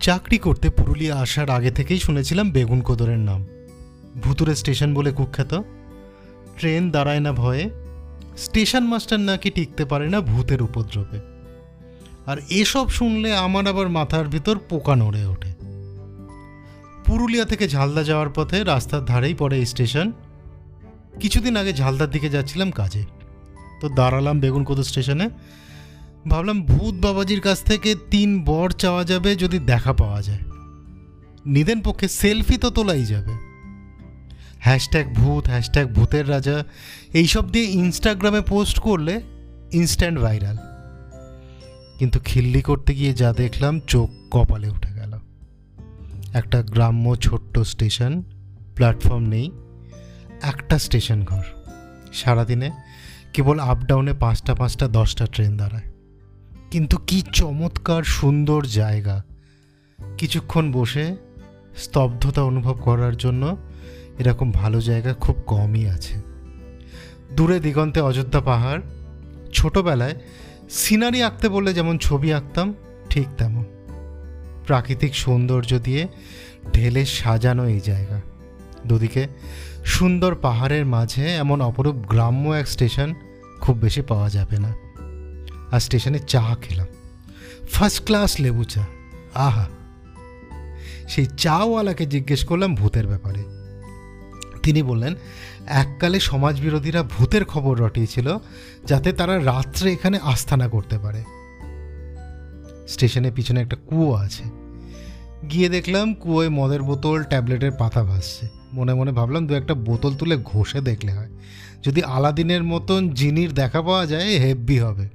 চাকরি করতে পুরুলিয়া আসার আগে থেকেই শুনেছিলাম বেগুন কোদরের নাম। ভুতুরে স্টেশন বলে কুখ্যাত। ট্রেন দাঁড়ায় না ভয়ে। স্টেশন মাস্টার নাকি টিকতে পারে না ভূতের উপদ্রবে। আর এসব শুনলে আমার আবার মাথার ভিতর পোকা নড়ে ওঠে। পুরুলিয়া থেকে ঝালদা যাওয়ার পথে রাস্তার ধারেই পড়ে স্টেশন। কিছুদিন আগে ঝালদার দিকে যাচ্ছিলাম কাজে। তো দাঁড়ালাম বেগুনকোদো স্টেশনে। ভাবলাম ভূত বাবাজির কাছ থেকে তিন বর চাওয়া যাবে যদি দেখা পাওয়া যায়। নিদেন পক্ষে সেলফি তো তোলাই যাবে। হ্যাশট্যাগ ভূত, হ্যাশট্যাগ ভূতের রাজা, এইসব দিয়ে ইনস্টাগ্রামে পোস্ট করলে ইনস্ট্যান্ট ভাইরাল। কিন্তু খিল্লি করতে গিয়ে যা দেখলাম, চোখ কপালে উঠে গেল। একটা গ্রাম্য ছোট্ট স্টেশন, প্ল্যাটফর্ম নেই, একটা স্টেশন ঘর। সারাদিনে কেবল আপ ডাউনে পাঁচটা পাঁচটা, দশটা ট্রেন দাঁড়ায়। কিন্তু কি চমৎকার সুন্দর জায়গা। কিছুক্ষণ বসে স্তব্ধতা অনুভব করার জন্য এরকম ভালো জায়গা খুব কমই আছে। দূরে দিগন্তে অযোধ্যা পাহাড়, ছোটবেলায় সিনারি আঁকতে বললে যেমন ছবি আঁকতাম, ঠিক তেমন। প্রাকৃতিক সৌন্দর্য দিয়ে ঢেলে সাজানো এই জায়গা। দুদিকে সুন্দর পাহাড়ের মাঝে এমন অপরূপ গ্রাম্য এক স্টেশন খুব বেশি পাওয়া যাবে না। আর স্টেশনে চা খেলাম ফার্স্ট ক্লাস লেবু চা আহা সেই চাওয়ালাকে জিজ্ঞেস করলাম ভূতের ব্যাপারে তিনি বললেন এককালে সমাজবিরোধীরা ভূতের খবর রটিয়েছিল যাতে তারা রাত্রে এখানে আস্থানা করতে পারে স্টেশনের পিছনে একটা কুয়ো আছে গিয়ে দেখলাম কুয়োয় মদের বোতল ট্যাবলেটের পাতা ভাসছে মনে মনে ভাবলাম দু একটা বোতল তুলে ঘষে দেখলে হয় যদি আলাদিনের মতন জিনির দেখা পাওয়া যায় হেব্বি হবে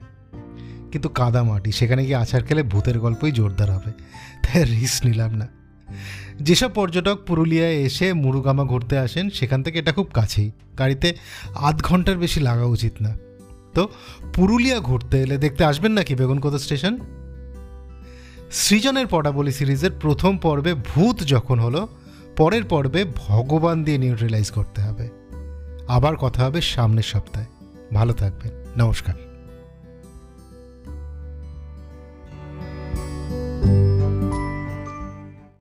কিন্তু কাদা মাটি, সেখানে গিয়ে আছাড় খেলে ভূতের গল্পই জোরদার হবে। তাই রিস্ক নিলাম না। যেসব পর্যটক পুরুলিয়ায় এসে মুরুগামা ঘুরতে আসেন, সেখান থেকে এটা খুব কাছেই। গাড়িতে আধ ঘণ্টার বেশি লাগা উচিত না। তো পুরুলিয়া ঘুরতে এলে দেখতে আসবেন নাকি বেগুনকোদা স্টেশন? সৃজনের পটাবলি সিরিজের প্রথম পর্বে ভূত যখন হলো, পরের পর্বে ভগবান দিয়ে নিউট্রালাইজ করতে হবে। আবার কথা হবে সামনের সপ্তাহে। ভালো থাকবেন। নমস্কার।